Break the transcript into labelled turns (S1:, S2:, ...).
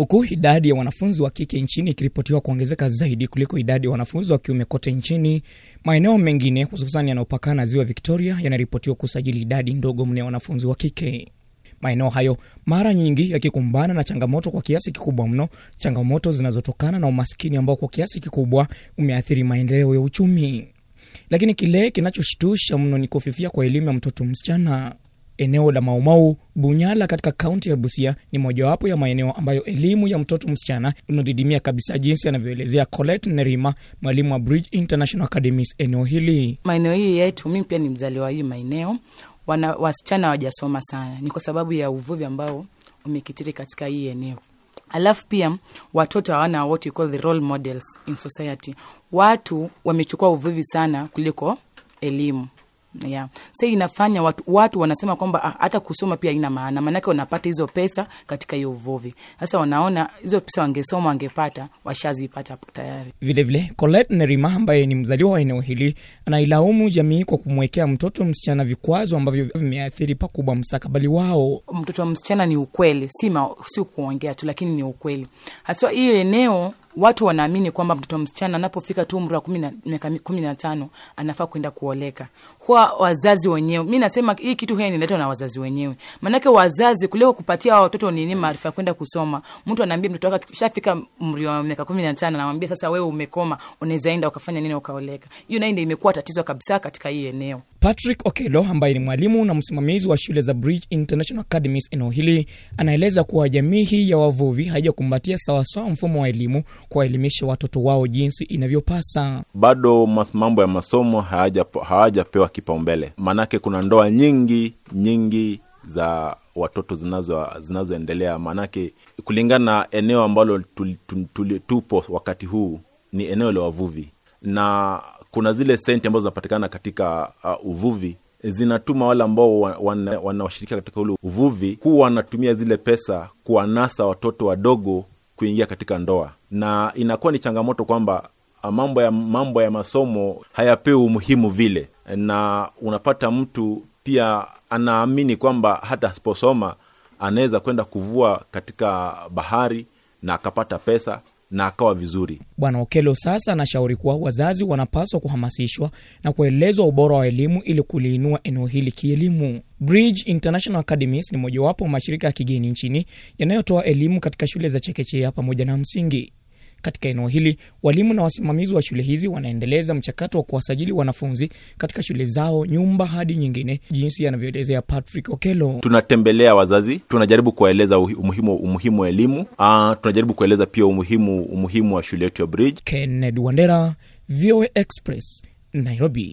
S1: huku idadi ya wanafunzi wa kike nchini ikiripotiwa kuongezeka zaidi kuliko idadi ya wanafunzi wa kiume kote nchini. Maeneo mengine hususan yanayopakana na ziwa Victoria yanaripotiwa kusajili idadi ndogo mno ya wanafunzi wa kike. Maeneo hayo mara nyingi yakikumbana na changamoto kwa kiasi kikubwa mno, changamoto zinazotokana na umaskini ambao kwa kiasi kikubwa umeathiri maendeleo ya uchumi. Lakini kile kinachoshtusha mno ni kufifia kwa elimu ya mtoto msichana. Eneo la Maumau Bunyala katika kaunti ya Busia ni mojawapo ya maeneo ambayo elimu ya mtoto msichana inadidimia kabisa, jinsi anavyoelezea Colette Nerima, mwalimu wa Bridge International Academies eneo hili.
S2: Maeneo hii yetu, mimi pia ni mzaliwa hii maeneo, wana wasichana hawajasoma sana, ni kwa sababu ya uvuvi ambao umekitiri katika hii eneo. Alafu pia watoto hawana what you call the role models in society. Watu wamechukua uvuvi sana kuliko elimu yeah. Sa inafanya watu, watu wanasema kwamba ah, hata kusoma pia ina maana, maanake wanapata hizo pesa katika hiyo uvuvi. Sasa wanaona hizo pesa wangesoma wangepata, washazipata tayari.
S1: Vilevile, Colette Nerima ambaye ni mzaliwa wa eneo hili anailaumu jamii kwa kumwekea mtoto msichana vikwazo ambavyo vimeathiri pakubwa mstakabali wao.
S2: Mtoto wa msichana ni ukweli, si, ma, si kuongea tu, lakini ni ukweli haswa hiyo eneo watu wanaamini kwamba mtoto msichana anapofika tu umri wa miaka kumi na tano anafaa kwenda kuoleka. Huwa wazazi wenyewe, mi nasema hii kitu hii inaletwa na wazazi wenyewe, maanake wazazi kuliko kupatia watoto nini maarifa ya kwenda kusoma. Mtu anaambia mtoto wake shafika umri wa miaka kumi na tano anamwambia sasa, wewe umekoma, unaweza enda ukafanya nini, ukaoleka. Hiyo nayo ndio imekuwa tatizo kabisa katika hii eneo.
S1: Patrick Okelo ambaye ni mwalimu na msimamizi wa shule za Bridge International Academies eneo hili anaeleza kuwa jamii hii ya wavuvi haijakumbatia sawasawa mfumo wa elimu kuwaelimisha watoto wao jinsi inavyopasa.
S3: Bado mambo ya masomo hawajapewa kipaumbele, maanake kuna ndoa nyingi nyingi za watoto zinazoendelea. Zinazo, maanake kulingana na eneo ambalo tupo wakati huu ni eneo la wavuvi. Na kuna zile senti ambazo zinapatikana katika uh, uvuvi zinatuma wale ambao wanaoshirika wana katika ule uvuvi huwa wanatumia zile pesa kuwanasa watoto wadogo kuingia katika ndoa, na inakuwa ni changamoto kwamba mambo ya mambo ya masomo hayapewi umuhimu vile, na unapata mtu pia anaamini kwamba hata asiposoma anaweza kwenda kuvua katika bahari na akapata pesa na akawa vizuri.
S1: Bwana Okelo sasa anashauri kuwa wazazi wanapaswa kuhamasishwa na kuelezwa ubora wa elimu ili kuliinua eneo hili kielimu. Bridge International Academies ni mojawapo wa mashirika ya kigeni nchini yanayotoa elimu katika shule za chekechea pamoja na msingi. Katika eneo hili walimu na wasimamizi wa shule hizi wanaendeleza mchakato wa kuwasajili wanafunzi katika shule zao nyumba hadi nyingine, jinsi yanavyoelezea Patrick Okelo.
S3: Tunatembelea wazazi, tunajaribu kuwaeleza umuhimu umuhimu wa elimu. Uh, tunajaribu kueleza pia umuhimu umuhimu wa shule yetu ya Bridge.
S1: Kennedy Wandera, VOA Express, Nairobi.